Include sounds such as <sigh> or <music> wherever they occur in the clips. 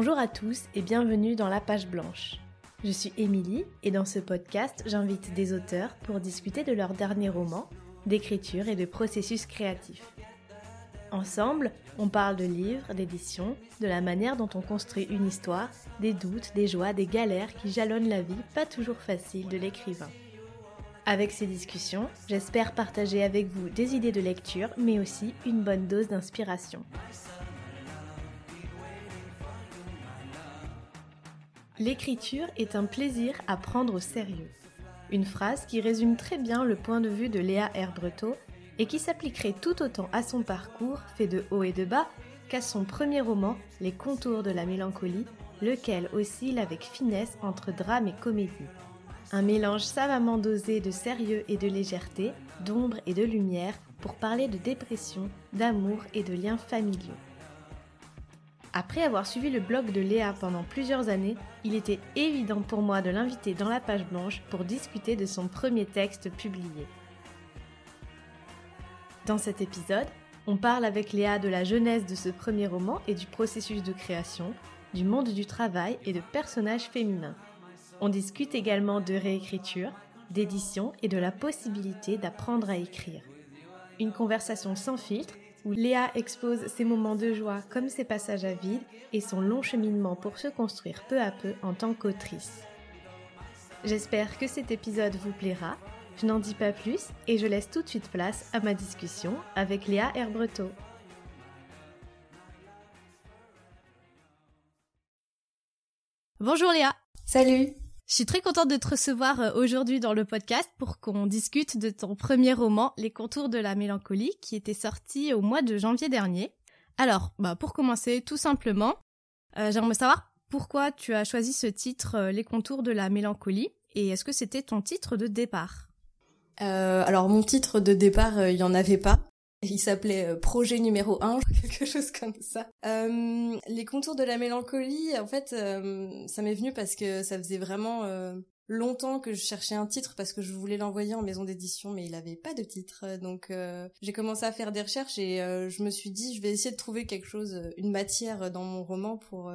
Bonjour à tous et bienvenue dans La Page Blanche. Je suis Émilie et dans ce podcast, j'invite des auteurs pour discuter de leurs derniers romans, d'écriture et de processus créatifs. Ensemble, on parle de livres, d'édition, de la manière dont on construit une histoire, des doutes, des joies, des galères qui jalonnent la vie pas toujours facile de l'écrivain. Avec ces discussions, j'espère partager avec vous des idées de lecture, mais aussi une bonne dose d'inspiration. L'écriture est un plaisir à prendre au sérieux. Une phrase qui résume très bien le point de vue de Léa Herbreto et qui s'appliquerait tout autant à son parcours fait de haut et de bas qu'à son premier roman Les contours de la mélancolie, lequel oscille avec finesse entre drame et comédie. Un mélange savamment dosé de sérieux et de légèreté, d'ombre et de lumière pour parler de dépression, d'amour et de liens familiaux. Après avoir suivi le blog de Léa pendant plusieurs années, il était évident pour moi de l'inviter dans la page blanche pour discuter de son premier texte publié. Dans cet épisode, on parle avec Léa de la genèse de ce premier roman et du processus de création, du monde du travail et de personnages féminins. On discute également de réécriture, d'édition et de la possibilité d'apprendre à écrire. Une conversation sans filtre où Léa expose ses moments de joie comme ses passages à vide et son long cheminement pour se construire peu à peu en tant qu'autrice. J'espère que cet épisode vous plaira. Je n'en dis pas plus et je laisse tout de suite place à ma discussion avec Léa Herbreto. Bonjour Léa. Salut. Je suis très contente de te recevoir euh, aujourd'hui dans le podcast pour qu'on discute de ton premier roman, Les contours de la mélancolie, qui était sorti au mois de janvier dernier. Alors, bah pour commencer, tout simplement, euh, j'aimerais savoir pourquoi tu as choisi ce titre, euh, Les contours de la mélancolie, et est-ce que c'était ton titre de départ? Alors mon titre de départ, il y en avait pas. Il s'appelait Projet numéro 1, <laughs> quelque chose comme ça. Euh, les contours de la mélancolie, en fait, euh, ça m'est venu parce que ça faisait vraiment euh, longtemps que je cherchais un titre parce que je voulais l'envoyer en maison d'édition, mais il avait pas de titre. Donc j'ai commencé à faire des recherches et je me suis dit, je vais essayer de trouver quelque chose, une matière dans mon roman pour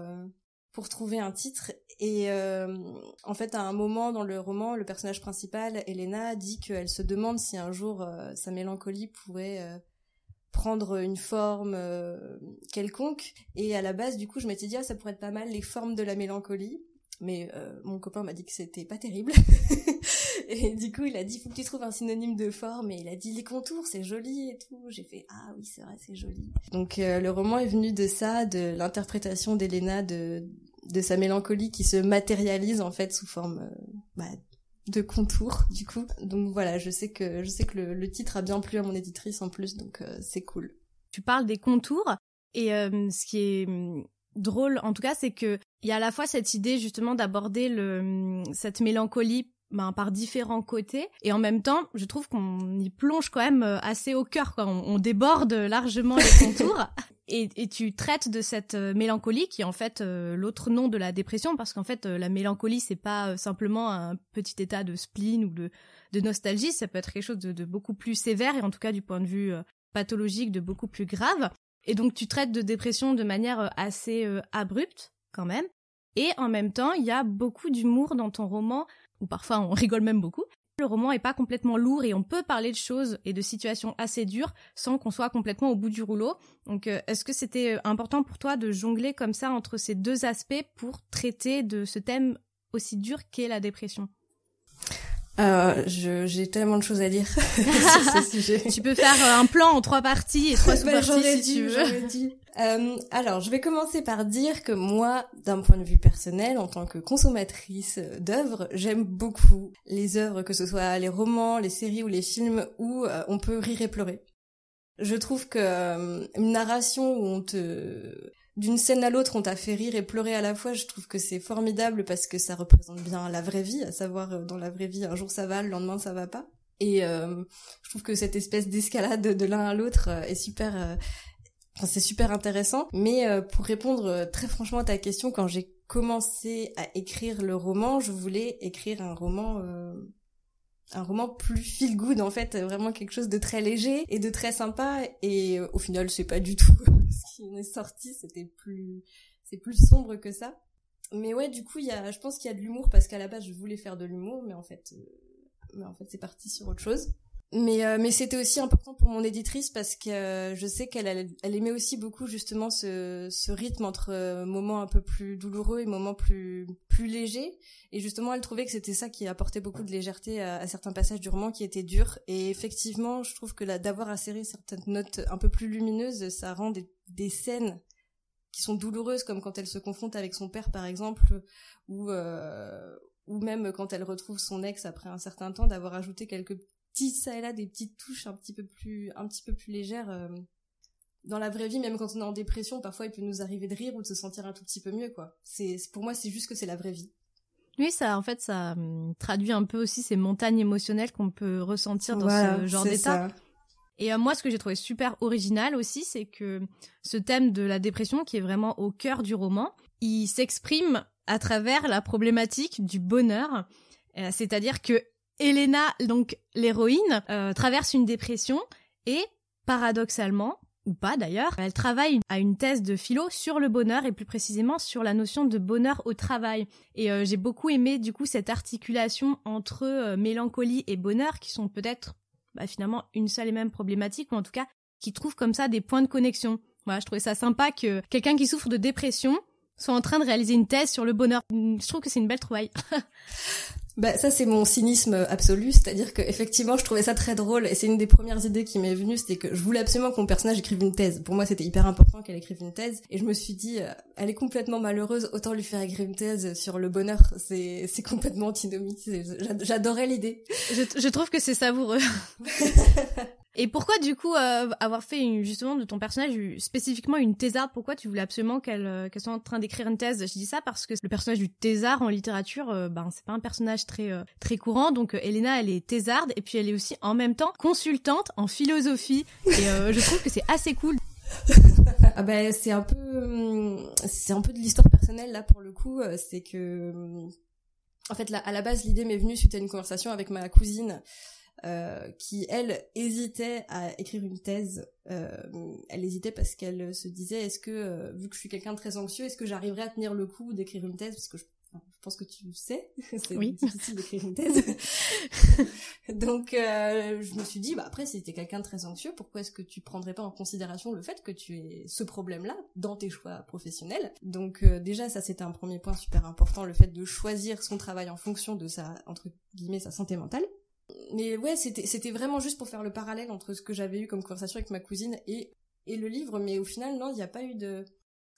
pour trouver un titre. Et en fait, à un moment dans le roman, le personnage principal, Elena, dit qu'elle se demande si un jour sa mélancolie pourrait prendre une forme euh, quelconque. Et à la base, du coup, je m'étais dit, ah, ça pourrait être pas mal les formes de la mélancolie. Mais euh, mon copain m'a dit que c'était pas terrible. <laughs> et du coup, il a dit, faut que tu trouves un synonyme de forme. Et il a dit, les contours, c'est joli et tout. J'ai fait, ah oui, c'est vrai, c'est joli. Donc euh, le roman est venu de ça, de l'interprétation d'Elena de, de sa mélancolie qui se matérialise en fait sous forme bah, de contours du coup. Donc voilà, je sais que je sais que le, titre a bien plu à mon éditrice en plus, donc euh, c'est cool. Tu parles des contours et euh, ce qui est hum, drôle en tout cas, c'est que il y a à la fois cette idée justement d'aborder le hum, cette mélancolie ben, par différents côtés. Et en même temps je trouve qu'on y plonge quand même euh, assez au cœur quoi. On, on déborde largement les <laughs> contours. Et, et, tu traites de cette euh, mélancolie qui est en fait euh, l'autre nom de la dépression parce qu'en fait euh, la mélancolie c'est pas simplement un petit état de spleen ou de, de nostalgie. Ça peut être quelque chose de, de, beaucoup plus sévère et en tout cas du point de vue pathologique de beaucoup plus grave. Et donc tu traites de dépression de manière assez abrupte quand même. Et en même temps il y a beaucoup d'humour dans ton roman ou parfois on <laughs> rigole même beaucoup le roman est pas complètement lourd et on peut parler de choses et de situations assez dures sans qu'on soit complètement au bout du rouleau. Donc, euh, est-ce que c'était euh, important pour toi de jongler comme ça entre ces deux aspects pour traiter de ce thème aussi dur qu'est la dépression? Euh, j'ai tellement de choses à dire <laughs> sur ce <laughs> sujet. Tu peux faire euh, un plan en trois parties et trois bah, sous-parties si tu veux. Euh, alors, je vais commencer par dire que moi, d'un point de vue personnel, en tant que consommatrice d'œuvres, j'aime beaucoup les œuvres, que ce soit les romans, les séries ou les films où euh, on peut rire et pleurer. Je trouve que euh, une narration où on te d'une scène à l'autre, on t'a fait rire et pleurer à la fois. Je trouve que c'est formidable parce que ça représente bien la vraie vie, à savoir euh, dans la vraie vie, un jour ça va, le lendemain ça va pas. Et euh, je trouve que cette espèce d'escalade de l'un à l'autre est super, c'est super intéressant. Mais pour répondre très franchement à ta question, quand j'ai commencé à écrire le roman, je voulais écrire un roman un roman plus feel good en fait, vraiment quelque chose de très léger et de très sympa et euh, au final c'est pas du tout <laughs> ce qui est sorti, c'était plus c'est plus sombre que ça. Mais ouais, du coup, il y a, je pense qu'il y a de l'humour parce qu'à la base, je voulais faire de l'humour, mais en fait, euh, mais en fait, c'est parti sur autre chose. Mais euh, mais c'était aussi important pour mon éditrice parce que euh, je sais qu'elle elle, aimait aussi beaucoup justement ce ce rythme entre moments un peu plus douloureux et moments plus plus légers. Et justement elle trouvait que c'était ça qui apportait beaucoup de légèreté à, à, certains passages du roman qui étaient durs. Et effectivement je trouve que d'avoir inséré certaines notes un peu plus lumineuses ça rend des, des scènes qui sont douloureuses, comme quand elle se confronte avec son père, par exemple, ou euh, ou même quand elle retrouve son ex après un certain temps, d'avoir ajouté quelques petites ça et là, des petites touches un petit peu plus un petit peu plus légères. Euh, dans la vraie vie, même quand on est en dépression, parfois il peut nous arriver de rire ou de se sentir un tout petit peu mieux, quoi. C'est pour moi, c'est juste que c'est la vraie vie. Oui, ça, en fait, ça hum, traduit un peu aussi ces montagnes émotionnelles qu'on peut ressentir dans ce genre d'état. Et euh, moi, ce que j'ai trouvé super original aussi, c'est que ce thème de la dépression, qui est vraiment au cœur du roman, il s'exprime à travers la problématique du bonheur. Euh, c'est-à-dire que Elena, donc l'héroïne, euh, traverse une dépression et, paradoxalement, ou pas d'ailleurs, elle travaille à une thèse de philo sur le bonheur et plus précisément sur la notion de bonheur au travail. Et j'ai beaucoup aimé du coup cette articulation entre mélancolie et bonheur qui sont peut-être bah, finalement une seule et même problématique, ou en tout cas qui trouve comme ça des points de connexion. Voilà, je trouvais ça sympa que quelqu'un qui souffre de dépression soit en train de réaliser une thèse sur le bonheur. Je trouve que c'est une belle trouvaille. <laughs> Bah ça c'est mon cynisme absolu, c'est-à-dire que effectivement je trouvais ça très drôle et c'est une des premières idées qui m'est venue, c'était que je voulais absolument que mon personnage écrive une thèse. Pour moi c'était hyper important qu'elle écrive une thèse et je me suis dit euh, elle est complètement malheureuse, autant lui faire écrire une thèse sur le bonheur, c'est c'est complètement antinomie. J'adorais l'idée. Je, je trouve que c'est savoureux. <laughs> Et pourquoi du coup euh, avoir fait justement de ton personnage spécifiquement une thésarde Pourquoi tu voulais absolument qu'elle euh, soit en train d'écrire une thèse? Je dis ça parce que le personnage du thésard en littérature, euh, ben c'est pas un personnage très très courant. Donc Elena, elle est thésarde et puis elle est aussi en même temps consultante en philosophie. Et je trouve que c'est assez cool. ah ben c'est un peu c'est un peu de l'histoire personnelle là pour le coup. C'est que en fait là à la base l'idée m'est venue suite à une conversation avec ma cousine euh, qui elle hésitait à écrire une thèse. Euh, elle hésitait parce qu'elle se disait est-ce que euh, vu que je suis quelqu'un de très anxieux, est-ce que j'arriverais à tenir le coup d'écrire une thèse? Parce que je, pense que tu sais, <laughs> c'est difficile d'écrire une thèse. <laughs> Donc je me suis dit bah après si t'es quelqu'un de très anxieux, pourquoi est-ce que tu prendrais pas en considération le fait que tu aies ce problème-là dans tes choix professionnels? Donc déjà ça c'était un premier point super important, le fait de choisir son travail en fonction de sa entre guillemets sa santé mentale mais ouais, c'était vraiment juste pour faire le parallèle entre ce que j'avais eu comme conversation avec ma cousine et et le livre, mais au final non, il n'y a pas eu de.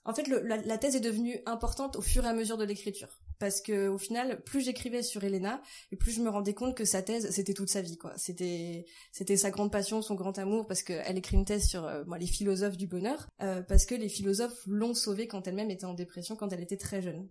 En fait, la, thèse est devenue importante au fur et à mesure de l'écriture, parce que au final, plus j'écrivais sur Elena, et plus je me rendais compte que sa thèse, c'était toute sa vie, quoi. C'était c'était sa grande passion, son grand amour, parce qu'elle écrit une thèse sur euh, les philosophes du bonheur, euh, parce que les philosophes l'ont sauvée quand elle-même était en dépression, quand elle était très jeune.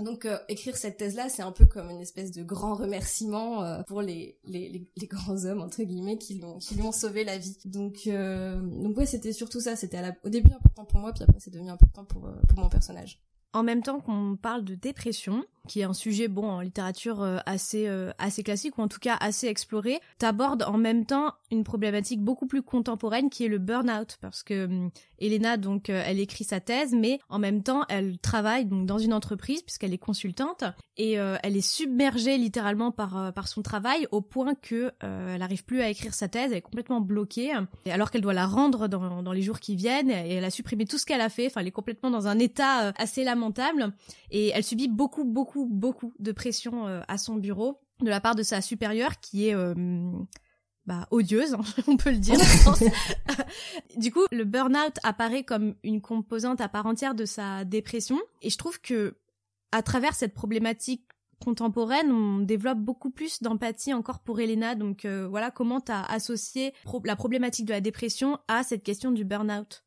Donc euh, écrire cette thèse-là, c'est un peu comme une espèce de grand remerciement euh, pour les, les, les, grands hommes entre guillemets qui l'ont qui lui ont sauvé la vie. Donc euh, donc ouais, c'était surtout ça. C'était au début important pour moi, puis après c'est devenu important pour pour mon personnage. En même temps qu'on parle de dépression, qui est un sujet bon en littérature euh, assez euh, assez classique ou en tout cas assez exploré, t'abordes en même temps une problématique beaucoup plus contemporaine qui est le burn-out parce que hum, Elena donc euh, elle écrit sa thèse mais en même temps elle travaille donc dans une entreprise puisqu'elle est consultante et elle est submergée littéralement par par son travail au point que elle arrive plus à écrire sa thèse, elle est complètement bloquée alors qu'elle doit la rendre dans dans les jours qui viennent et elle a supprimé tout ce qu'elle a fait, enfin elle est complètement dans un état assez lamentable et elle subit beaucoup beaucoup beaucoup, de pression euh, à son bureau de la part de sa supérieure qui est euh, bah, odieuse, hein, <laughs> on peut le dire. <laughs> du coup, le burn-out apparaît comme une composante à part entière de sa dépression. Et je trouve que, à travers cette problématique contemporaine, on développe beaucoup plus d'empathie encore pour Elena. Donc euh, voilà, comment t'as associé la problématique de la dépression à cette question du burn-out?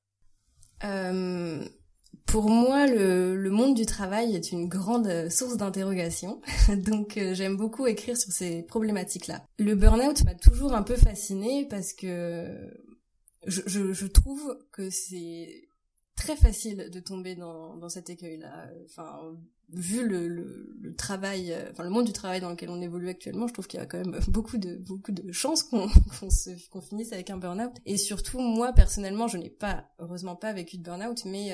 Pour moi, le, monde du travail est une grande euh, source d'interrogation, <laughs> donc euh, j'aime beaucoup écrire sur ces problématiques-là. Le burn-out m'a toujours un peu fascinée parce que je, trouve que c'est très facile de tomber dans, cet écueil-là. Enfin, vu le, travail, euh, enfin le monde du travail dans lequel on évolue actuellement, je trouve qu'il y a quand même <laughs> beaucoup de beaucoup de chances qu'on <laughs> qu'on finisse avec un burn-out. Et surtout, moi personnellement, je n'ai pas heureusement pas vécu de burn-out, mais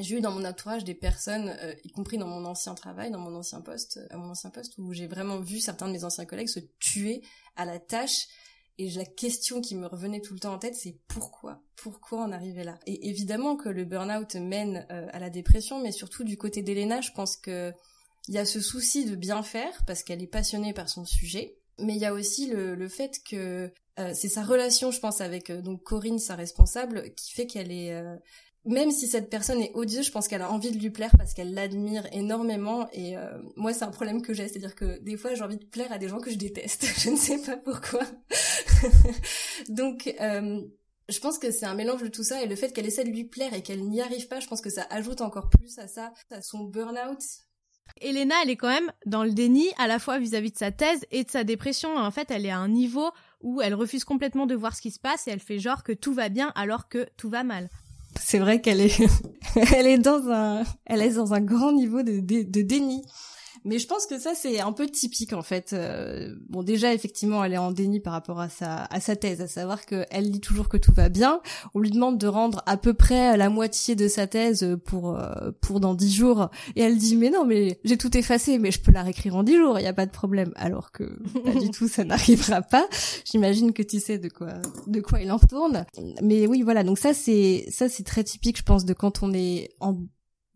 j'ai eu dans mon entourage des personnes, euh, y compris dans mon ancien travail, dans mon ancien poste, à mon ancien poste, où j'ai vraiment vu certains de mes anciens collègues se tuer à la tâche. Et la question qui me revenait tout le temps en tête, c'est pourquoi? Pourquoi en arriver là? Et évidemment que le burn-out mène euh, à la dépression, mais surtout du côté d'Elena, je pense que il y a ce souci de bien faire parce qu'elle est passionnée par son sujet, mais il y a aussi le, le fait que euh, c'est sa relation, je pense, avec donc Corinne, sa responsable, qui fait qu'elle est même si cette personne est odieuse, je pense qu'elle a envie de lui plaire parce qu'elle l'admire énormément. Et euh, moi, c'est un problème que j'ai, c'est-à-dire que des fois, j'ai envie de plaire à des gens que je déteste. <laughs> je ne sais pas pourquoi. <laughs> Donc, euh, je pense que c'est un mélange de tout ça et le fait qu'elle essaie de lui plaire et qu'elle n'y arrive pas, je pense que ça ajoute encore plus à ça, à son burn-out. Elena, elle est quand même dans le déni à la fois vis-à-vis -vis de sa thèse et de sa dépression. En fait, elle est à un niveau où elle refuse complètement de voir ce qui se passe et elle fait genre que tout va bien alors que tout va mal c'est vrai qu'elle est, <laughs> elle est dans un, elle est dans un grand niveau de, de déni. Mais je pense que ça c'est un peu typique en fait. Euh, bon déjà effectivement elle est en déni par rapport à sa à sa thèse, à savoir qu'elle dit toujours que tout va bien. On lui demande de rendre à peu près la moitié de sa thèse pour euh, pour dans dix jours et elle dit mais non mais j'ai tout effacé mais je peux la réécrire en dix jours, il y a pas de problème. Alors que pas du <laughs> tout ça n'arrivera pas. J'imagine que tu sais de quoi de quoi il en retourne. Mais oui voilà donc ça c'est ça c'est très typique je pense de quand on est en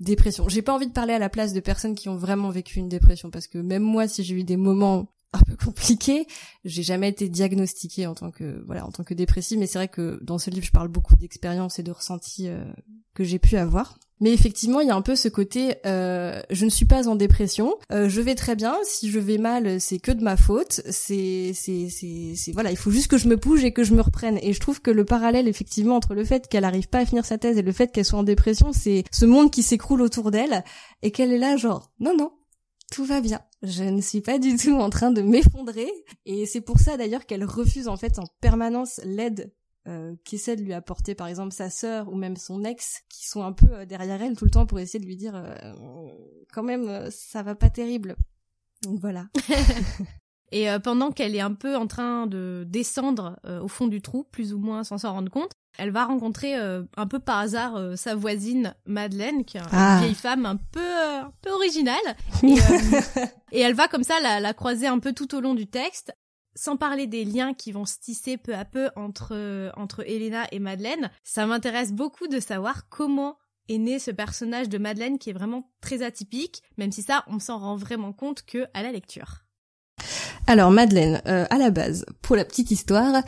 dépression. J'ai pas envie de parler à la place de personnes qui ont vraiment vécu une dépression parce que même moi, si j'ai eu des moments un peu compliqués, j'ai jamais été diagnostiquée en tant que voilà en tant que dépressive. Mais c'est vrai que dans ce livre, je parle beaucoup d'expériences et de ressentis euh, que j'ai pu avoir. Mais effectivement, il y a un peu ce côté euh, je ne suis pas en dépression, euh, je vais très bien. Si je vais mal, c'est que de ma faute. C'est c'est c'est voilà, il faut juste que je me bouge et que je me reprenne. Et je trouve que le parallèle effectivement entre le fait qu'elle arrive pas à finir sa thèse et le fait qu'elle soit en dépression, c'est ce monde qui s'écroule autour d'elle et qu'elle est là genre non non, tout va bien. Je ne suis pas du tout en train de m'effondrer. Et c'est pour ça d'ailleurs qu'elle refuse en fait en permanence l'aide euh, qui essaie de lui apporter par exemple sa sœur ou même son ex qui sont un peu euh, derrière elle tout le temps pour essayer de lui dire euh, quand même ça va pas terrible. Donc voilà. <laughs> <laughs> Et pendant qu'elle est un peu en train de descendre au fond du trou, plus ou moins sans s'en rendre compte, elle va rencontrer un peu par hasard sa voisine Madeleine, qui est une ah. vieille femme un peu, un peu originale. <laughs> Et, elle va comme ça la, la, croiser un peu tout au long du texte sans parler des liens qui vont se tisser peu à peu entre, entre Elena et Madeleine, ça m'intéresse beaucoup de savoir comment est né ce personnage de Madeleine qui est vraiment très atypique, même si ça, on s'en rend vraiment compte que à la lecture. Alors Madeleine, euh, à la base, pour la petite histoire,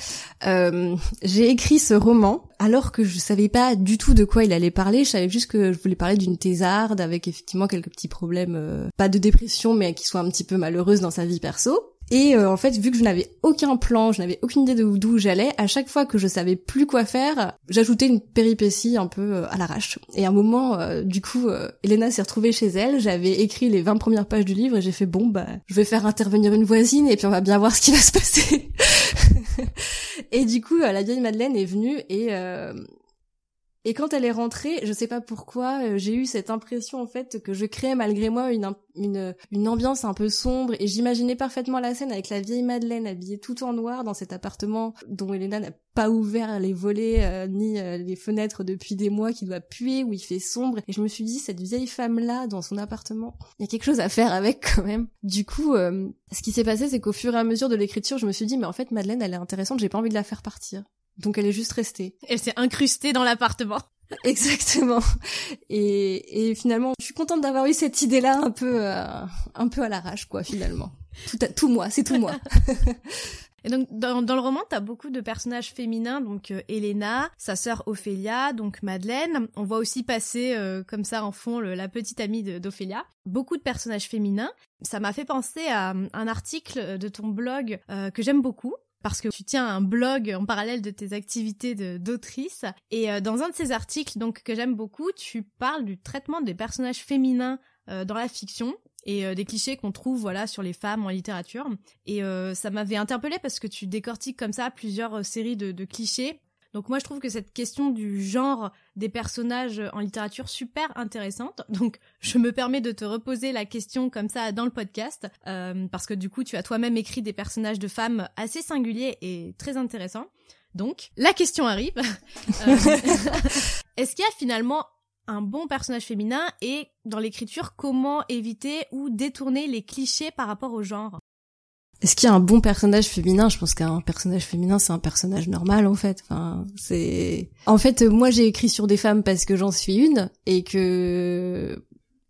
euh, j'ai écrit ce roman alors que je savais pas du tout de quoi il allait parler. Je savais juste que je voulais parler d'une thésarde avec effectivement quelques petits problèmes, euh, pas de dépression, mais qui soit un petit peu malheureuse dans sa vie perso. Et euh, en fait, vu que je n'avais aucun plan, je n'avais aucune idée d'où j'allais, à chaque fois que je savais plus quoi faire, j'ajoutais une péripétie un peu euh, à l'arrache. Et à un moment, euh, du coup, Elena s'est retrouvée chez elle, j'avais écrit les 20 premières pages du livre et j'ai fait bon bah je vais faire intervenir une voisine et puis on va bien voir ce qui va se passer. <laughs> et du coup, la vieille Madeleine est venue et et quand elle est rentrée, je sais pas pourquoi, euh, j'ai eu cette impression en fait que je créais malgré moi une, une, une ambiance un peu sombre et j'imaginais parfaitement la scène avec la vieille Madeleine habillée tout en noir dans cet appartement dont Elena n'a pas ouvert les volets euh, ni euh, les fenêtres depuis des mois, qui doit puer, où il fait sombre. Et je me suis dit, cette vieille femme-là dans son appartement, il y a quelque chose à faire avec quand même. Du coup, ce qui s'est passé, c'est qu'au fur et à mesure de l'écriture, je me suis dit, mais en fait, Madeleine, elle est intéressante, j'ai pas envie de la faire partir. Donc elle est juste restée. Elle s'est incrustée dans l'appartement. <laughs> Exactement. Et, et, finalement, je suis contente d'avoir eu cette idée-là un peu, euh, un peu à l'arrache, quoi, finalement. Tout, tout moi, c'est tout moi. <laughs> Et donc dans, dans le roman, t'as beaucoup de personnages féminins, donc euh, Elena, sa sœur Ophélia, donc Madeleine. On voit aussi passer euh, comme ça en fond la petite amie d'Ophélia. Beaucoup de personnages féminins. Ça m'a fait penser à un article de ton blog que j'aime beaucoup, parce que tu tiens un blog en parallèle de tes activités d'autrice. Et euh, dans un de ces articles, donc que j'aime beaucoup, tu parles du traitement des personnages féminins euh, dans la fiction et euh, des clichés qu'on trouve voilà sur les femmes en littérature. Et ça m'avait interpellé parce que tu décortiques comme ça plusieurs séries de clichés donc moi je trouve que cette question du genre des personnages en littérature super intéressante. <laughs> Donc je me permets de te reposer la question comme ça dans le podcast euh, parce que du coup tu as toi-même écrit des personnages de femmes assez singuliers et très intéressants. Donc la question arrive. <laughs> Euh, <laughs> est-ce qu'il y a finalement un bon personnage féminin et dans l'écriture comment éviter ou détourner les clichés par rapport au genre? Est-ce qu'il y a un bon personnage féminin? Je pense qu'un personnage féminin, c'est un personnage normal en fait. Enfin, c'est. En fait, moi, j'ai écrit sur des femmes parce que j'en suis une et que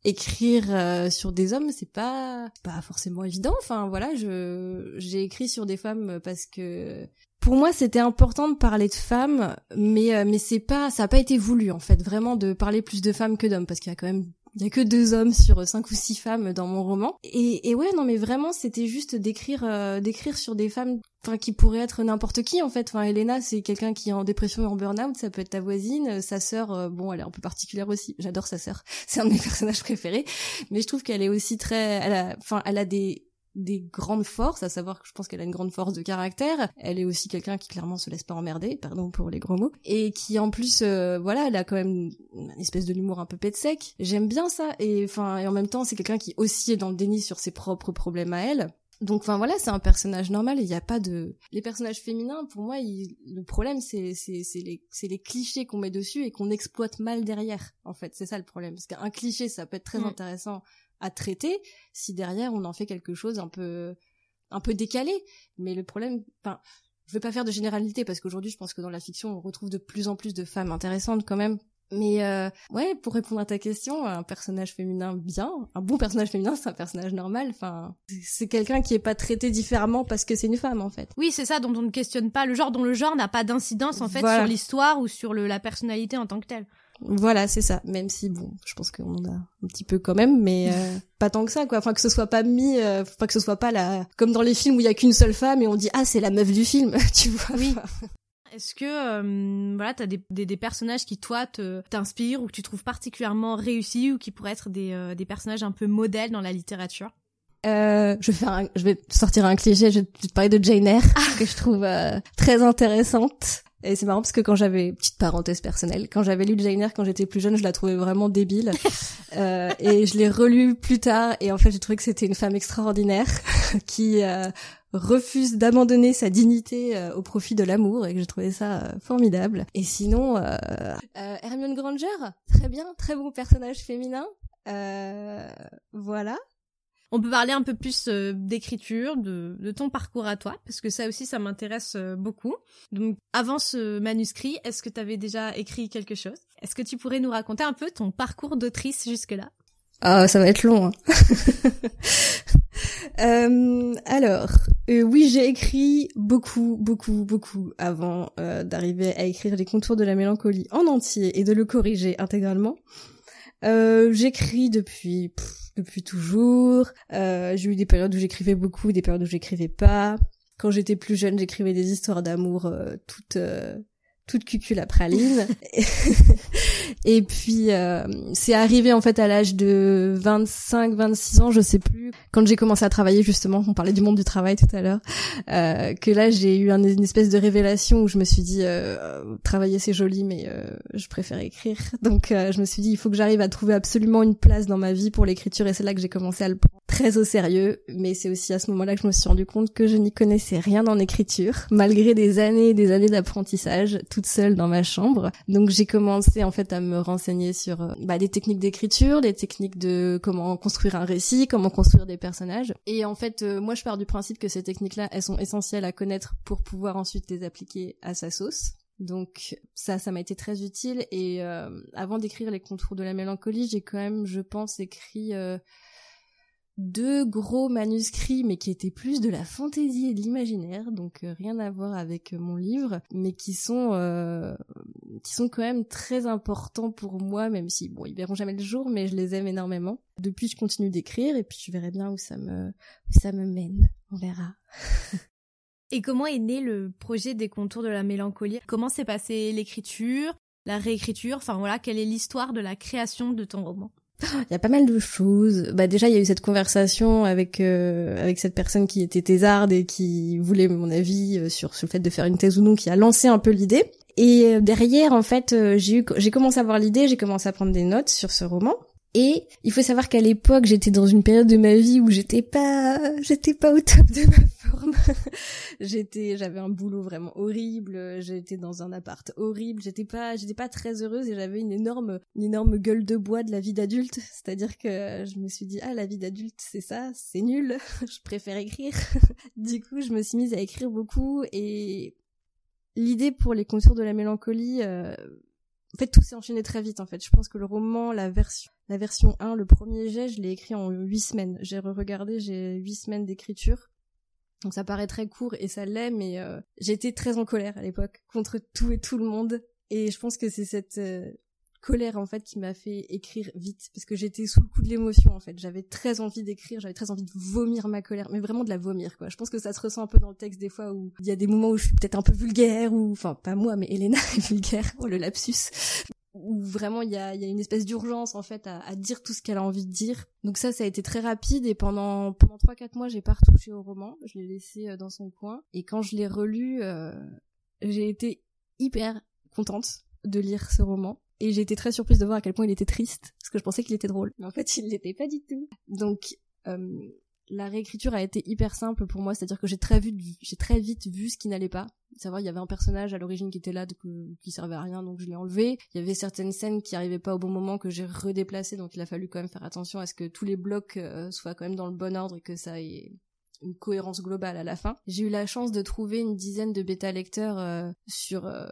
écrire euh, sur des hommes, c'est pas pas forcément évident. Enfin, voilà, je j'ai écrit sur des femmes parce que pour moi, c'était important de parler de femmes, mais euh, mais c'est pas ça a pas été voulu en fait, vraiment de parler plus de femmes que d'hommes parce qu'il y a quand même il y a que deux hommes sur cinq ou six femmes dans mon roman. Et, et ouais, non, mais vraiment, c'était juste d'écrire, euh, d'écrire sur des femmes, enfin, qui pourraient être n'importe qui en fait. Enfin, Elena, c'est quelqu'un qui est en dépression et en burn-out. Ça peut être ta voisine, sa sœur. Euh, bon, elle est un peu particulière aussi. J'adore sa sœur. <laughs> C'est un de mes personnages préférés. Mais je trouve qu'elle est aussi très, elle enfin, elle a des des grandes forces, à savoir que je pense qu'elle a une grande force de caractère. Elle est aussi quelqu'un qui clairement se laisse pas emmerder, pardon pour les gros mots, et qui en plus, euh, voilà, elle a quand même une espèce de l'humour un peu pète sec. J'aime bien ça, et enfin, et en même temps, c'est quelqu'un qui aussi est dans le déni sur ses propres problèmes à elle. Donc, enfin voilà, c'est un personnage normal. Il n'y a pas de les personnages féminins. Pour moi, le problème, c'est c'est c'est les c'est les clichés qu'on met dessus et qu'on exploite mal derrière. En fait, c'est ça le problème. Parce qu'un cliché, ça peut être très mm. intéressant à traiter si derrière on en fait quelque chose un peu un peu décalé. Mais le problème enfin je veux pas faire de généralité parce qu'aujourd'hui je pense que dans la fiction on retrouve de plus en plus de femmes intéressantes quand même. Mais euh, ouais pour répondre à ta question un personnage féminin bien un bon personnage féminin c'est un personnage normal. Enfin c'est quelqu'un qui est pas traité différemment parce que c'est une femme en fait. Oui c'est ça dont on ne questionne pas. Le genre dont le genre n'a pas d'incidence en fait sur l'histoire ou sur le, la personnalité en tant que telle voilà, c'est ça. Même si bon, je pense qu'on en a un petit peu quand même, mais euh, <laughs> pas tant que ça, quoi. Enfin, que ce soit pas mis, euh, pas que ce soit pas la, comme dans les films où il y a qu'une seule femme et on dit ah c'est la meuf du film, <laughs> tu vois. Oui. Est-ce que euh, voilà, t'as des, des, des, personnages qui toi te t'inspirent ou que tu trouves particulièrement réussis ou qui pourraient être des, euh, des personnages un peu modèles dans la littérature? Euh, je vais faire un, je vais sortir un cliché, je vais te parler de Jane Eyre ah. que je trouve très intéressante. Et c'est marrant parce que quand j'avais petite parenthèse personnelle, quand j'avais lu Jane Eyre quand j'étais plus jeune, je la trouvais vraiment débile. <laughs> euh, et je l'ai relue plus tard et en fait j'ai trouvé que c'était une femme extraordinaire <laughs> qui euh, refuse d'abandonner sa dignité euh, au profit de l'amour et que j'ai trouvé ça euh, formidable. Et sinon, Hermione Granger, très bien, très bon personnage féminin. voilà. On peut parler un peu plus euh, d'écriture, de, ton parcours à toi, parce que ça aussi, ça m'intéresse euh, beaucoup. Donc, avant ce manuscrit, est-ce que tu avais déjà écrit quelque chose? Est-ce que tu pourrais nous raconter un peu ton parcours d'autrice jusque-là? Ah, ça va être long. Hein. <laughs> euh, alors, oui, j'ai écrit beaucoup, beaucoup, beaucoup avant d'arriver à écrire les contours de la mélancolie en entier et de le corriger intégralement. J'écris depuis depuis toujours. Euh, j'ai eu des périodes où j'écrivais beaucoup, des périodes où j'écrivais pas. Quand j'étais plus jeune, j'écrivais des histoires d'amour euh, toutes euh, toute cucul à praline. <laughs> et puis euh, c'est arrivé en fait à l'âge de 25 26 ans, je sais plus, quand j'ai commencé à travailler justement, on parlait du monde du travail tout à l'heure, euh, que là j'ai eu une espèce de révélation où je me suis dit euh, travailler c'est joli mais euh, je préfère écrire. Donc euh, je me suis dit il faut que j'arrive à trouver absolument une place dans ma vie pour l'écriture et c'est là que j'ai commencé à le prendre très au sérieux, mais c'est aussi à ce moment-là que je me suis rendu compte que je n'y connaissais rien en écriture malgré des années et des années d'apprentissage toute seule dans ma chambre. Donc j'ai commencé en fait à me renseigner sur euh, bah, des techniques d'écriture, des techniques de comment construire un récit, comment construire des personnages. Et en fait, euh, moi je pars du principe que ces techniques-là, elles sont essentielles à connaître pour pouvoir ensuite les appliquer à sa sauce. Donc ça, ça m'a été très utile. Et euh, avant d'écrire les contours de la mélancolie, j'ai quand même, je pense, écrit deux gros manuscrits, mais qui étaient plus de la fantaisie et de l'imaginaire, donc euh, rien à voir avec euh, mon livre, mais qui sont euh, qui sont quand même très importants pour moi, même si bon ils verront jamais le jour, mais je les aime énormément. Depuis, je continue d'écrire et puis je verrai bien où ça me où ça me mène. On verra. <laughs> et comment est né le projet des contours de la mélancolie? Comment s'est passée l'écriture, la réécriture? Enfin voilà, quelle est l'histoire de la création de ton roman? <gasps> il y a pas mal de choses. Bah déjà il y a eu cette conversation avec euh, avec cette personne qui était thésarde et qui voulait mon avis euh, sur, sur le fait de faire une thèse ou non, qui a lancé un peu l'idée. Et euh, derrière en fait j'ai eu j'ai commencé à avoir l'idée, j'ai commencé à prendre des notes sur ce roman. Et il faut savoir qu'à l'époque, j'étais dans une période de ma vie où j'étais pas, j'étais pas au top de ma forme. <laughs> j'étais, j'avais un boulot vraiment horrible, j'étais dans un appart horrible, j'étais pas, j'étais pas très heureuse et j'avais une énorme, une énorme gueule de bois de la vie d'adulte. C'est-à-dire que je me suis dit, ah, la vie d'adulte, c'est ça, c'est nul, <laughs> je préfère écrire. <laughs> du coup, je me suis mise à écrire beaucoup et l'idée pour les contours de la mélancolie, euh, en fait, tout s'est enchaîné très vite, en fait. Je pense que le roman, la version, la version 1, le premier jet, je l'ai écrit en 8 semaines. J'ai re-regardé, j'ai 8 semaines d'écriture. Donc ça paraît très court et ça l'est, mais euh, j'étais très en colère à l'époque contre tout et tout le monde. Et je pense que c'est cette euh, colère en fait qui m'a fait écrire vite parce que j'étais sous le coup de l'émotion en fait. J'avais très envie d'écrire, j'avais très envie de vomir ma colère, mais vraiment de la vomir quoi. Je pense que ça se ressent un peu dans le texte des fois où il y a des moments où je suis peut-être un peu vulgaire ou enfin pas moi mais Elena <laughs> est vulgaire. Oh le lapsus. Où vraiment il y a, y a une espèce d'urgence en fait à, à, dire tout ce qu'elle a envie de dire. Donc ça, ça a été très rapide et pendant pendant trois quatre mois, j'ai pas retouché au roman. Je l'ai laissé euh, dans son coin et quand je l'ai relu, euh, j'ai été hyper contente de lire ce roman et j'ai été très surprise de voir à quel point il était triste, parce que je pensais qu'il était drôle. Mais en fait, il l'était pas du tout. Donc, euh, la réécriture a été hyper simple pour moi, c'est-à-dire que j'ai très, vite vu ce qui n'allait pas. Savoir, il y avait un personnage à l'origine qui était là, qui servait à rien, donc je l'ai enlevé. Il y avait certaines scènes qui arrivaient pas au bon moment que j'ai redéplacées, donc il a fallu quand même faire attention à ce que tous les blocs euh, soient quand même dans le bon ordre et que ça ait une cohérence globale à la fin. J'ai eu la chance de trouver une dizaine de bêta lecteurs euh, sur euh,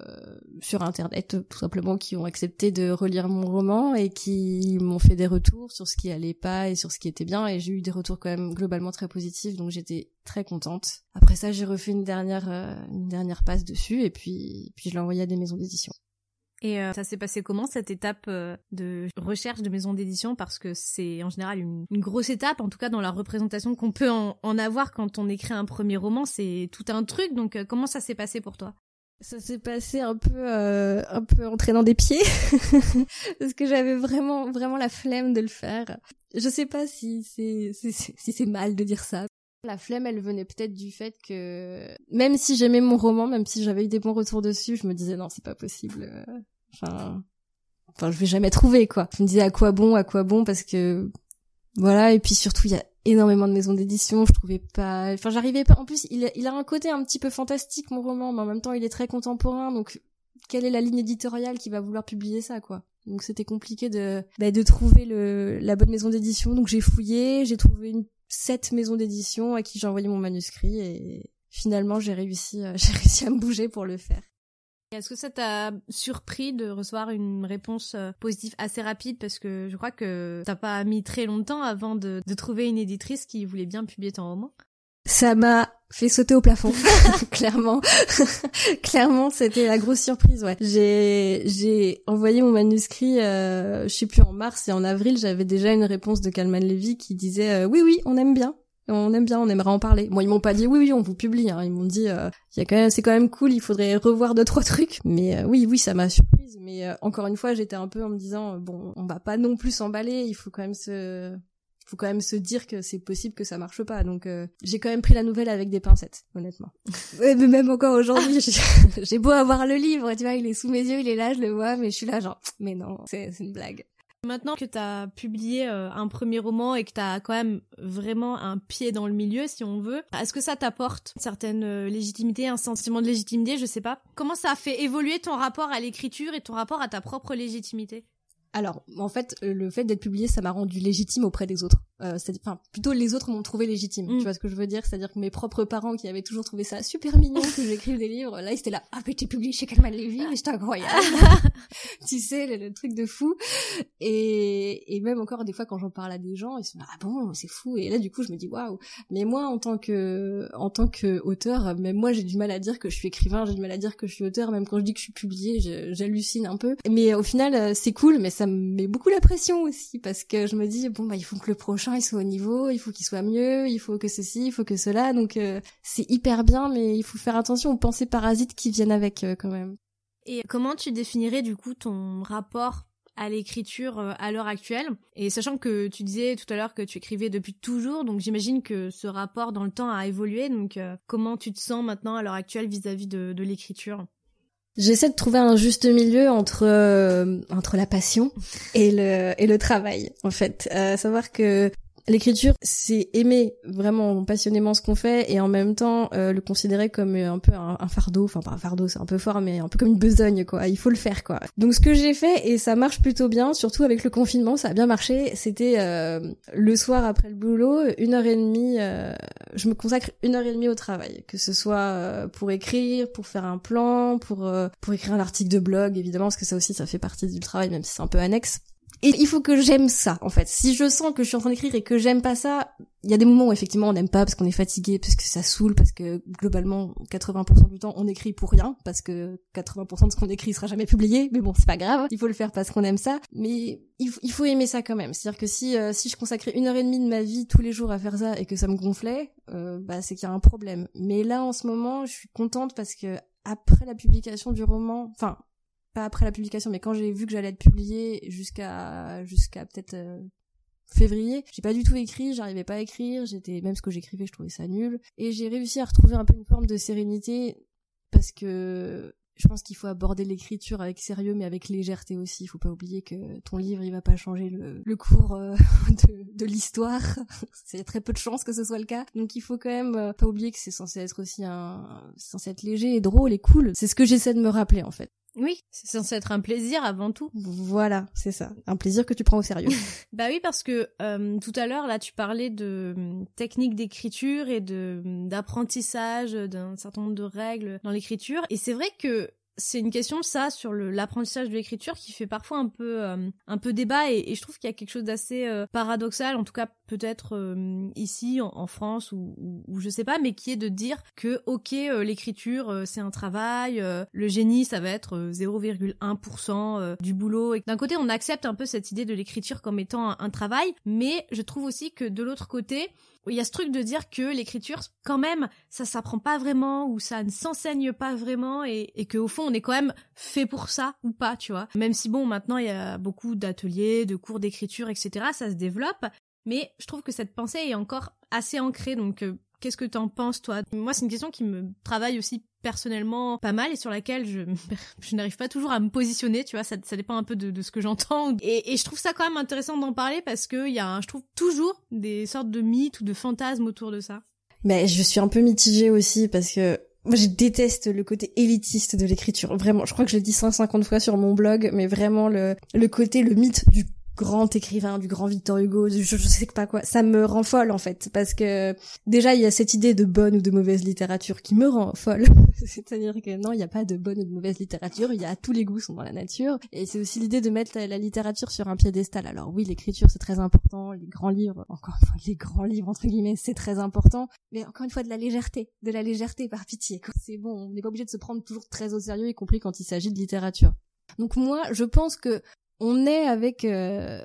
sur internet tout simplement qui ont accepté de relire mon roman et qui m'ont fait des retours sur ce qui allait pas et sur ce qui était bien et j'ai eu des retours quand même globalement très positifs donc j'étais très contente. Après ça, j'ai refait une dernière euh, une dernière passe dessus et puis puis je l'ai envoyé à des maisons d'édition. Et euh, ça s'est passé comment cette étape euh, de recherche de maison d'édition? Parce que c'est en général une, grosse étape, en tout cas dans la représentation qu'on peut en, avoir quand on écrit un premier roman, c'est tout un truc. Donc euh, comment ça s'est passé pour toi? Ça s'est passé un peu un peu en traînant des pieds <laughs> parce que j'avais vraiment vraiment la flemme de le faire. Je sais pas si c'est si c'est mal de dire ça. La flemme, elle venait peut-être du fait que même si j'aimais mon roman, même si j'avais eu des bons retours dessus, je me disais non, c'est pas possible. Enfin, enfin, je vais jamais trouver quoi. Je me disais à quoi bon, à quoi bon, parce que voilà. Et puis surtout, il y a énormément de maisons d'édition. Je trouvais pas. Enfin, j'arrivais pas. En plus, il a, il a un côté un petit peu fantastique mon roman, mais en même temps, il est très contemporain. Donc, quelle est la ligne éditoriale qui va vouloir publier ça, quoi? Donc, c'était compliqué de bah, de trouver le la bonne maison d'édition. Donc, j'ai fouillé, j'ai trouvé une sept maisons d'édition à qui j'ai envoyé mon manuscrit et finalement, j'ai réussi, <laughs> j'ai réussi à me bouger pour le faire. Est-ce que ça t'a surpris de recevoir une réponse euh, positive assez rapide? Parce que je crois que t'as pas mis très longtemps avant de, trouver une éditrice qui voulait bien publier ton roman Ça m'a fait sauter au plafond, <laughs> clairement. <laughs> clairement, c'était la grosse surprise, ouais. J'ai j'ai envoyé mon manuscrit, euh, je sais plus en mars et en avril, j'avais déjà une réponse de Kalman Levy qui disait euh, oui oui, on aime bien on aime bien, on aimerait en parler. Moi, ils m'ont pas dit oui, oui, on vous publie. Hein. Ils m'ont dit, euh, c'est quand même cool. Il faudrait revoir deux trois trucs. Mais euh, oui, oui, ça m'a surprise. Mais encore une fois, j'étais un peu en me disant, bon, on va pas non plus s'emballer. Il faut quand même se, faut quand même se dire que c'est possible que ça marche pas. Donc, j'ai quand même pris la nouvelle avec des pincettes, honnêtement. <laughs> mais même encore aujourd'hui, <laughs> j'ai beau avoir le livre, tu vois, il est sous mes yeux, il est là, je le vois, mais je suis là genre, mais non, c'est une blague. Maintenant que tu as publié euh, un premier roman et que tu as quand même vraiment un pied dans le milieu, si on veut, est-ce que ça t'apporte une certaine euh, légitimité, un sentiment de légitimité, je sais pas Comment ça a fait évoluer ton rapport à l'écriture et ton rapport à ta propre légitimité? Alors, en fait, euh, le fait d'être publié, ça m'a rendu légitime auprès des autres. Euh, enfin, plutôt les autres m'ont trouvé légitime. Tu mm. vois ce que je veux dire? C'est-à-dire que mes propres parents qui avaient toujours trouvé ça super mignon que j'écrive des livres, là, ils étaient là, ah mais t'es publié chez Kalman Levy, mais c'est incroyable. <laughs> <laughs> tu sais, le, truc de fou. Et, et même encore des fois quand j'en parle à des gens, ils sont là, ah bon, c'est fou. Et là, du coup, je me dis waouh. Mais moi, en tant que en tant que auteur, même moi, j'ai du mal à dire que je suis écrivain, j'ai du mal à dire que je suis auteur. Même quand je dis que je suis publié, j'hallucine un peu. Mais au final, euh, c'est cool, mais ça ça me met beaucoup la pression aussi parce que je me dis bon bah il faut que le prochain il soit au niveau, il faut qu'il soit mieux, il faut que ceci, il faut que cela. Donc euh, c'est hyper bien, mais il faut faire attention aux pensées parasites qui viennent avec euh, quand même. Et comment tu définirais du coup ton rapport à l'écriture euh, à l'heure actuelle? Et sachant que tu disais tout à l'heure que tu écrivais depuis toujours donc j'imagine que ce rapport dans le temps a évolué donc comment tu te sens maintenant à l'heure actuelle vis-à-vis de l'écriture? J'essaie de trouver un juste milieu entre euh, entre la passion et le et le travail en fait. Euh, savoir que l'écriture, c'est aimer vraiment passionnément ce qu'on fait et en même temps euh, le considérer comme euh, un peu un, fardeau, enfin pas un fardeau, c'est un peu fort, mais un peu comme une besogne quoi. Il faut le faire quoi. Donc ce que j'ai fait et ça marche plutôt bien, surtout avec le confinement, ça a bien marché. C'était euh, le soir après le boulot, une heure et demie. Je me consacre une heure et demie au travail, que ce soit pour écrire, pour faire un plan, pour pour écrire un article de blog évidemment, parce que ça aussi ça fait partie du travail, même si c'est un peu annexe. Et il faut que j'aime ça, en fait. Si je sens que je suis en train d'écrire et que j'aime pas ça, il y a des moments où effectivement on n'aime pas parce qu'on est fatigué, parce que ça saoule, parce que globalement 80% du temps on écrit pour rien, parce que 80% de ce qu'on écrit sera jamais publié, mais bon c'est pas grave, il faut le faire parce qu'on aime ça, mais il, faut aimer ça quand même. C'est-à-dire que si euh, si je consacrais une heure et demie de ma vie tous les jours à faire ça et que ça me gonflait, euh, bah c'est qu'il y a un problème. Mais là en ce moment je suis contente parce que après la publication du roman, enfin pas après la publication, mais quand j'ai vu que j'allais être publié jusqu'à jusqu'à peut-être euh, février, j'ai pas du tout écrit, j'arrivais pas à écrire, j'étais même ce que j'écrivais, je trouvais ça nul, et j'ai réussi à retrouver un peu une forme de sérénité parce que je pense qu'il faut aborder l'écriture avec sérieux mais avec légèreté aussi. Il faut pas oublier que ton livre il va pas changer le, cours euh, <laughs> de, de l'histoire. <laughs> c'est très peu de chances que ce soit le cas. Donc il faut quand même euh, pas oublier que c'est censé être aussi un censé être léger et drôle et cool. C'est ce que j'essaie de me rappeler en fait. Oui, c'est censé être un plaisir avant tout. Voilà, c'est ça. Un plaisir que tu prends au sérieux. <laughs> bah oui, parce que euh, tout à l'heure, là, tu parlais de euh, technique d'écriture et de d'apprentissage d'un certain nombre de règles dans l'écriture. Et c'est vrai que c'est une question ça sur l'apprentissage de l'écriture qui fait parfois un peu euh, un peu débat et, je trouve qu'il y a quelque chose d'assez euh, paradoxal en tout cas peut-être euh, ici en, France ou, ou, je sais pas mais qui est de dire que ok l'écriture c'est un travail le génie ça va être 0,1% du boulot et d'un côté on accepte un peu cette idée de l'écriture comme étant un travail mais je trouve aussi que de l'autre côté il y a ce truc de dire que l'écriture, quand même, ça s'apprend pas vraiment ou ça ne s'enseigne pas vraiment et, et que au fond on est quand même fait pour ça ou pas, tu vois. Même si bon, maintenant il y a beaucoup d'ateliers, de cours d'écriture, etc. Ça se développe, mais je trouve que cette pensée est encore assez ancrée. Donc, euh, qu'est-ce que t'en penses toi? Moi, c'est une question qui me travaille aussi personnellement pas mal et sur laquelle je, <laughs> je n'arrive pas toujours à me positionner, tu vois, ça, ça dépend un peu de, de ce que j'entends. Et, je trouve ça quand même intéressant d'en parler parce qu'il y a, je trouve, toujours des sortes de mythes ou de fantasmes autour de ça. Mais je suis un peu mitigée aussi parce que moi, je déteste le côté élitiste de l'écriture. Vraiment, je crois que je l'ai dit 150 fois sur mon blog, mais vraiment le, le côté, le mythe du grand écrivain, du grand Victor Hugo, je, je sais pas quoi, ça me rend folle en fait, parce que déjà il y a cette idée de bonne ou de mauvaise littérature qui me rend folle. <laughs> C'est-à-dire que non, il n'y a pas de bonne ou de mauvaise littérature, il y a tous les goûts sont dans la nature, et c'est aussi l'idée de mettre la, littérature sur un piédestal. Alors oui, l'écriture c'est très important, les grands livres, encore une les grands livres entre guillemets, c'est très important, mais encore une fois de la légèreté, de la légèreté par pitié. C'est bon, on n'est pas obligé de se prendre toujours très au sérieux, y compris quand il s'agit de littérature. Donc moi, je pense que on est avec euh,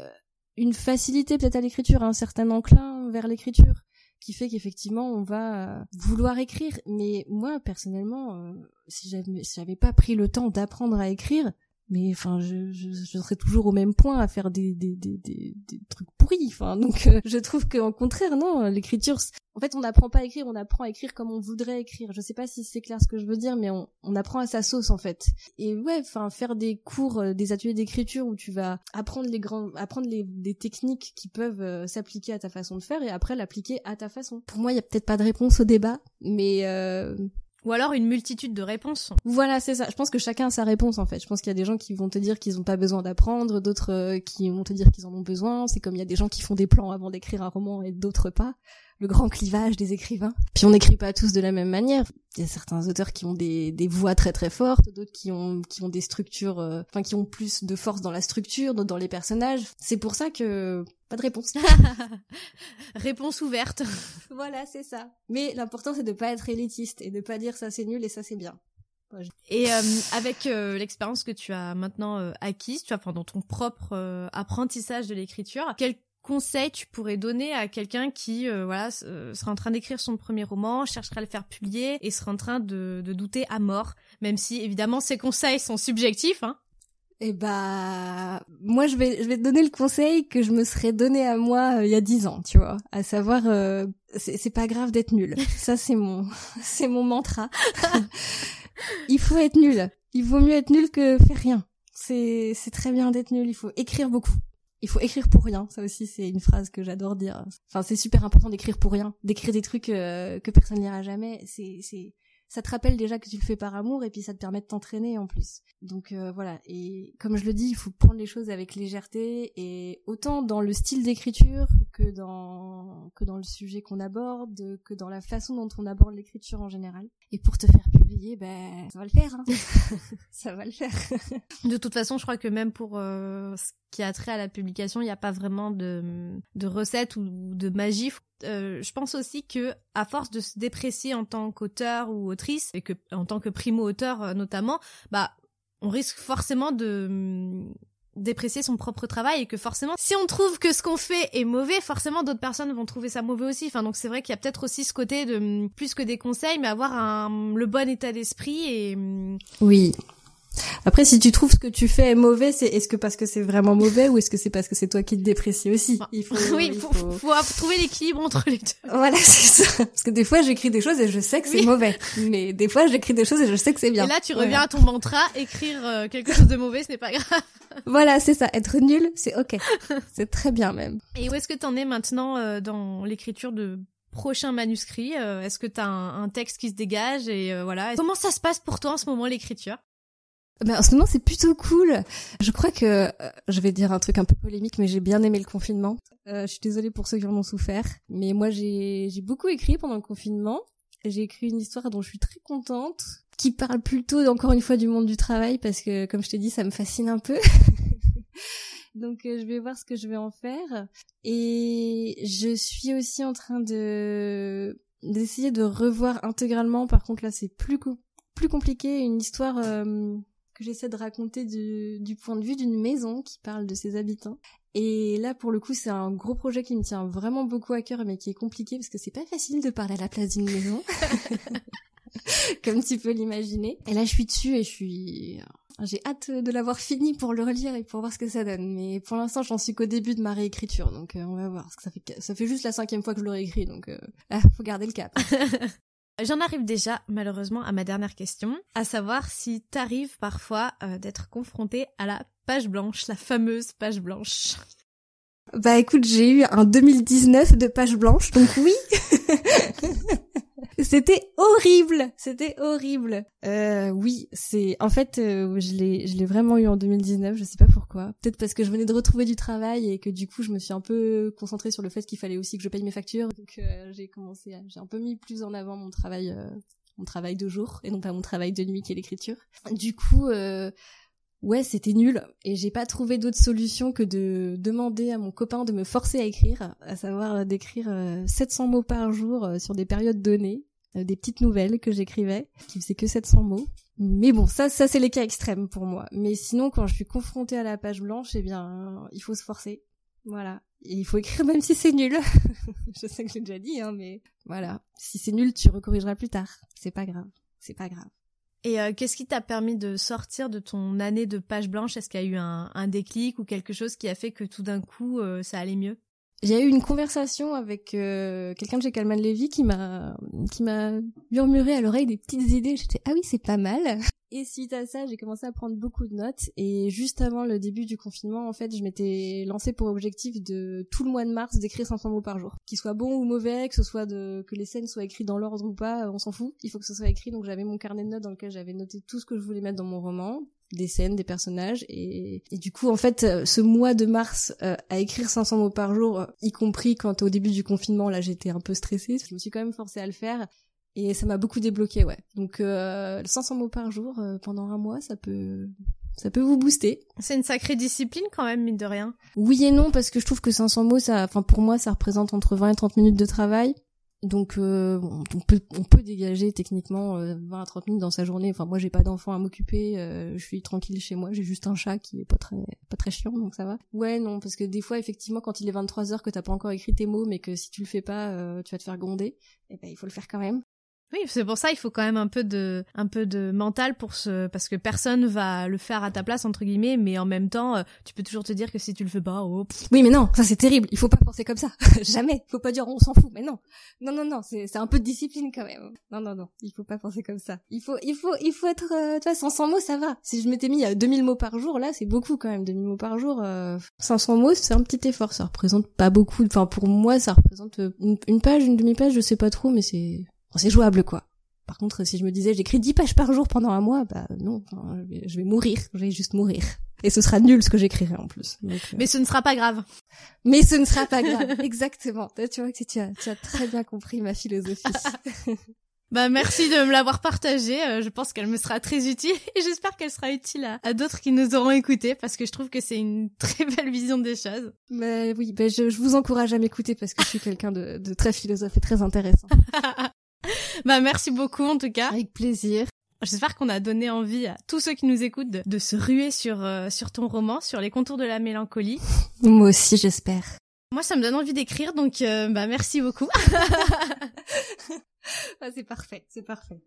une facilité peut-être à l'écriture, un certain enclin vers l'écriture qui fait qu'effectivement on va euh, vouloir écrire. Mais moi personnellement, euh, si j'avais pas pris le temps d'apprendre à écrire, mais enfin je, je, je, serais toujours au même point à faire des des des des, des trucs pourris enfin donc euh, je trouve qu'en contraire non l'écriture en fait on n'apprend pas à écrire on apprend à écrire comme on voudrait écrire. Je sais pas si c'est clair ce que je veux dire mais on, on apprend à sa sauce en fait. Et ouais enfin faire des cours euh, des ateliers d'écriture où tu vas apprendre les grands apprendre les des techniques qui peuvent euh, s'appliquer à ta façon de faire et après l'appliquer à ta façon. Pour moi il y a peut-être pas de réponse au débat mais ou alors une multitude de réponses. Voilà, c'est ça. Je pense que chacun a sa réponse en fait. Je pense qu'il y a des gens qui vont te dire qu'ils n'ont pas besoin d'apprendre, d'autres euh, qui vont te dire qu'ils en ont besoin. C'est comme il y a des gens qui font des plans avant d'écrire un roman et d'autres pas le grand clivage des écrivains. Puis on n'écrit pas tous de la même manière. Il y a certains auteurs qui ont des, des voix très très fortes, d'autres qui ont qui ont des structures, euh, enfin qui ont plus de force dans la structure, d'autres dans les personnages. C'est pour ça que pas de réponse. <laughs> réponse ouverte. <laughs> voilà, c'est ça. Mais l'important c'est de pas être élitiste et de pas dire ça c'est nul et ça c'est bien. Et euh, avec euh, l'expérience que tu as maintenant acquise, tu vois, pendant ton propre apprentissage de l'écriture, quel conseil tu pourrais donner à quelqu'un qui euh, voilà euh, sera en train d'écrire son premier roman, chercherait à le faire publier et sera en train de, douter à mort, même si évidemment ces conseils sont subjectifs. Hein. Eh bah moi je vais je vais te donner le conseil que je me serais donné à moi euh, il y a dix ans, tu vois, à savoir c'est pas grave d'être nul. <laughs> Ça c'est mon <laughs> c'est mon mantra. <laughs> il faut être nul. Il vaut mieux être nul que faire rien. C'est c'est très bien d'être nul. Il faut écrire beaucoup il faut écrire pour rien. Ça aussi, c'est une phrase que j'adore dire. Enfin, c'est super important d'écrire pour rien, d'écrire des trucs euh, que personne n'ira jamais. C'est, c'est, ça te rappelle déjà que tu le fais par amour et puis ça te permet de t'entraîner en plus. Donc euh, voilà. Et comme je le dis, il faut prendre les choses avec légèreté et autant dans le style d'écriture que dans que dans le sujet qu'on aborde, que dans la façon dont on aborde l'écriture en général. Et pour te faire ben ça va le faire. Hein. <laughs> ça va le faire. de toute façon, je crois que même pour euh, ce qui a trait à la publication, il n'y a pas vraiment de, de recette ou de magie. Euh, je pense aussi que à force de se déprécier en tant qu'auteur ou autrice et que en tant que primo auteur euh, notamment, bah on risque forcément de déprécier son propre travail et que forcément si on trouve que ce qu'on fait est mauvais forcément d'autres personnes vont trouver ça mauvais aussi. Enfin donc c'est vrai qu'il y a peut-être aussi ce côté de plus que des conseils mais avoir un le bon état d'esprit et oui après, si tu trouves ce que tu fais est mauvais, c'est est-ce que parce que c'est vraiment mauvais ou est-ce que c'est parce que c'est toi qui te déprécies aussi? Il faut, <laughs> oui, il faut, faut... trouver l'équilibre entre les deux. Voilà, <laughs> c'est ça. Parce que des fois, j'écris des choses et je sais que c'est mauvais, mais des fois, j'écris des choses et je sais que c'est bien. Et là, tu reviens à ton mantra, écrire euh, quelque chose de mauvais, ce n'est pas grave. <laughs> voilà, c'est ça. Être nul, c'est ok. c'est très bien même. Et où est-ce que t'en es maintenant euh, dans l'écriture de prochains manuscrits? Euh, Est-ce que t'as un, un texte qui se dégage et voilà Comment ça se passe pour toi en ce moment l'écriture? Ben, en ce moment, c'est plutôt cool. Je crois que euh, je vais dire un truc un peu polémique, mais j'ai bien aimé le confinement. Euh, je suis désolée pour ceux qui en ont souffert, mais moi, j'ai beaucoup écrit pendant le confinement. J'ai écrit une histoire dont je suis très contente, qui parle plutôt encore une fois du monde du travail, parce que comme je t'ai dit, ça me fascine un peu. <laughs> Donc euh, je vais voir ce que je vais en faire. Et je suis aussi en train de d'essayer de revoir intégralement. Par contre là, c'est plus plus compliqué une histoire euh, j'essaie de raconter du, point de vue d'une maison qui parle de ses habitants. Et là, pour le coup, c'est un gros projet qui me tient vraiment beaucoup à cœur, mais qui est compliqué parce que c'est pas facile de parler à la place d'une maison. <laughs> Comme tu peux l'imaginer. Et là, je suis dessus et je suis, j'ai hâte de l'avoir fini pour le relire et pour voir ce que ça donne. Mais pour l'instant, j'en suis qu'au début de ma réécriture, donc euh, on va voir. Que ça fait ça fait juste la cinquième fois que je le réécris, donc euh, faut garder le cap. <laughs> J'en arrive déjà malheureusement à ma dernière question, à savoir si t'arrives parfois euh, d'être confronté à la page blanche, la fameuse page blanche. Bah écoute, j'ai eu un 2019 de page blanche, donc oui. <laughs> C'était horrible, c'était horrible. Euh, oui, c'est en fait euh, je l'ai je l'ai vraiment eu en 2019, je sais pas pourquoi. Peut-être parce que je venais de retrouver du travail et que du coup je me suis un peu concentrée sur le fait qu'il fallait aussi que je paye mes factures. Donc euh, j'ai commencé à, j'ai un peu mis plus en avant mon travail euh, mon travail de jour et non pas mon travail de nuit qui est l'écriture. Du coup ouais, c'était nul et j'ai pas trouvé d'autre solution que de demander à mon copain de me forcer à écrire, à savoir d'écrire 700 mots par jour sur des périodes données des petites nouvelles que j'écrivais, qui faisaient que 700 mots. Mais bon, ça, ça c'est les cas extrêmes pour moi. Mais sinon, quand je suis confrontée à la page blanche, eh bien, il faut se forcer. Voilà. Il faut écrire même si c'est nul. <laughs> je sais que j'ai déjà dit, hein, mais voilà. Si c'est nul, tu recorrigeras plus tard. C'est pas grave. C'est pas grave. Et euh, qu'est-ce qui t'a permis de sortir de ton année de page blanche? Est-ce qu'il y a eu un, un, déclic ou quelque chose qui a fait que tout d'un coup euh, ça allait mieux? J'ai eu une conversation avec euh, quelqu'un de chez Calman Levy qui m'a qui m'a murmuré à l'oreille des petites idées. J'étais ah oui c'est pas mal. Et suite à ça, j'ai commencé à prendre beaucoup de notes. Et juste avant le début du confinement, en fait, je m'étais lancé pour objectif de tout le mois de mars d'écrire 500 mots par jour. Qu'ils soient bons ou mauvais, que ce soit de que les scènes soient écrites dans l'ordre ou pas, on s'en fout. Il faut que ce soit écrit. Donc j'avais mon carnet de notes dans lequel j'avais noté tout ce que je voulais mettre dans mon roman des scènes, des personnages et, et, du coup en fait euh, ce mois de mars euh, à écrire 500 mots par jour, euh, y compris quand au début du confinement là j'étais un peu stressée, je me suis quand même forcée à le faire et ça m'a beaucoup débloqué ouais. Donc 500 mots par jour pendant un mois ça peut ça peut vous booster. C'est une sacrée discipline quand même mine de rien. Oui et non parce que je trouve que 500 mots ça enfin pour moi ça représente entre 20 et 30 minutes de travail. Donc euh, on, peut, on peut dégager techniquement 20 euh, à 30 minutes dans sa journée. Enfin moi j'ai pas d'enfant à m'occuper, euh, je suis tranquille chez moi, j'ai juste un chat qui est pas très pas très chiant donc ça va. Ouais non parce que des fois effectivement quand il est 23 heures que t'as pas encore écrit tes mots mais que si tu le fais pas tu vas te faire gronder, eh ben il faut le faire quand même. Oui, c'est pour ça il faut quand même un peu de un peu de mental pour ce parce que personne va le faire à ta place entre guillemets, mais en même temps euh, tu peux toujours te dire que si tu le fais pas, oh. Oui, mais non, ça c'est terrible. Il faut pas penser comme ça. <laughs> Jamais. Faut pas dire on s'en fout. Mais non, non, non, non. C'est c'est un peu de discipline quand même. Non, non, non. Il faut pas penser comme ça. Il faut il faut il faut être euh, tu vois 500 mots ça va. Si je m'étais mis à 2000 mots par jour là, c'est beaucoup quand même. 2000 mots par jour. 500 mots c'est un petit effort. Ça représente pas beaucoup. Enfin pour moi ça représente une, une page, une demi-page, je sais pas trop, mais c'est c'est jouable quoi. Par contre, si je me disais j'écris 10 pages par jour pendant un mois, bah non, je vais, mourir, je vais juste mourir. Et ce sera nul ce que j'écrirai en plus. Euh. Mais ce ne sera pas grave. Mais ce ne sera pas <laughs> grave, exactement. Tu vois que tu as, tu as très bien compris ma philosophie. <laughs> Bah merci de me l'avoir partagée. Euh, je pense qu'elle me sera très utile <laughs> et j'espère qu'elle sera utile à, d'autres qui nous auront écoutés parce que je trouve que c'est une très belle vision des choses. Mais oui, bah je, vous encourage à m'écouter parce que je suis quelqu'un de, de très philosophe et très intéressant. <laughs> bah merci beaucoup en tout cas. Avec plaisir. J'espère qu'on a donné envie à tous ceux qui nous écoutent de, se ruer sur euh, sur ton roman, sur les contours de la mélancolie. Moi aussi, j'espère. Moi, ça me donne envie d'écrire, donc euh, bah merci beaucoup. <laughs> ah, c'est parfait, c'est parfait.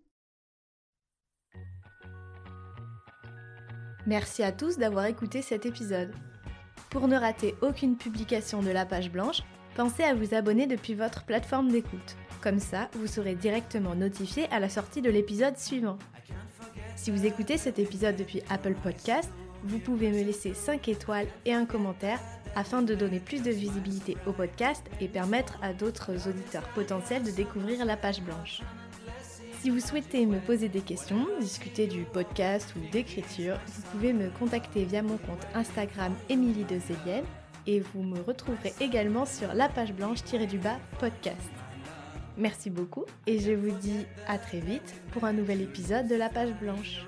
Merci à tous d'avoir écouté cet épisode. Pour ne rater aucune publication de la page blanche, pensez à vous abonner depuis votre plateforme d'écoute. Comme ça, vous serez directement notifié à la sortie de l'épisode suivant. Si vous écoutez cet épisode depuis Apple Podcast, vous pouvez me laisser 5 étoiles et un commentaire afin de donner plus de visibilité au podcast et permettre à d'autres auditeurs potentiels de découvrir la page blanche. Si vous souhaitez me poser des questions, discuter du podcast ou d'écriture, vous pouvez me contacter via mon compte Instagram Émilie de et vous me retrouverez également sur la page blanche-du-bas podcast. Merci beaucoup et je vous dis à très vite pour un nouvel épisode de La Page Blanche.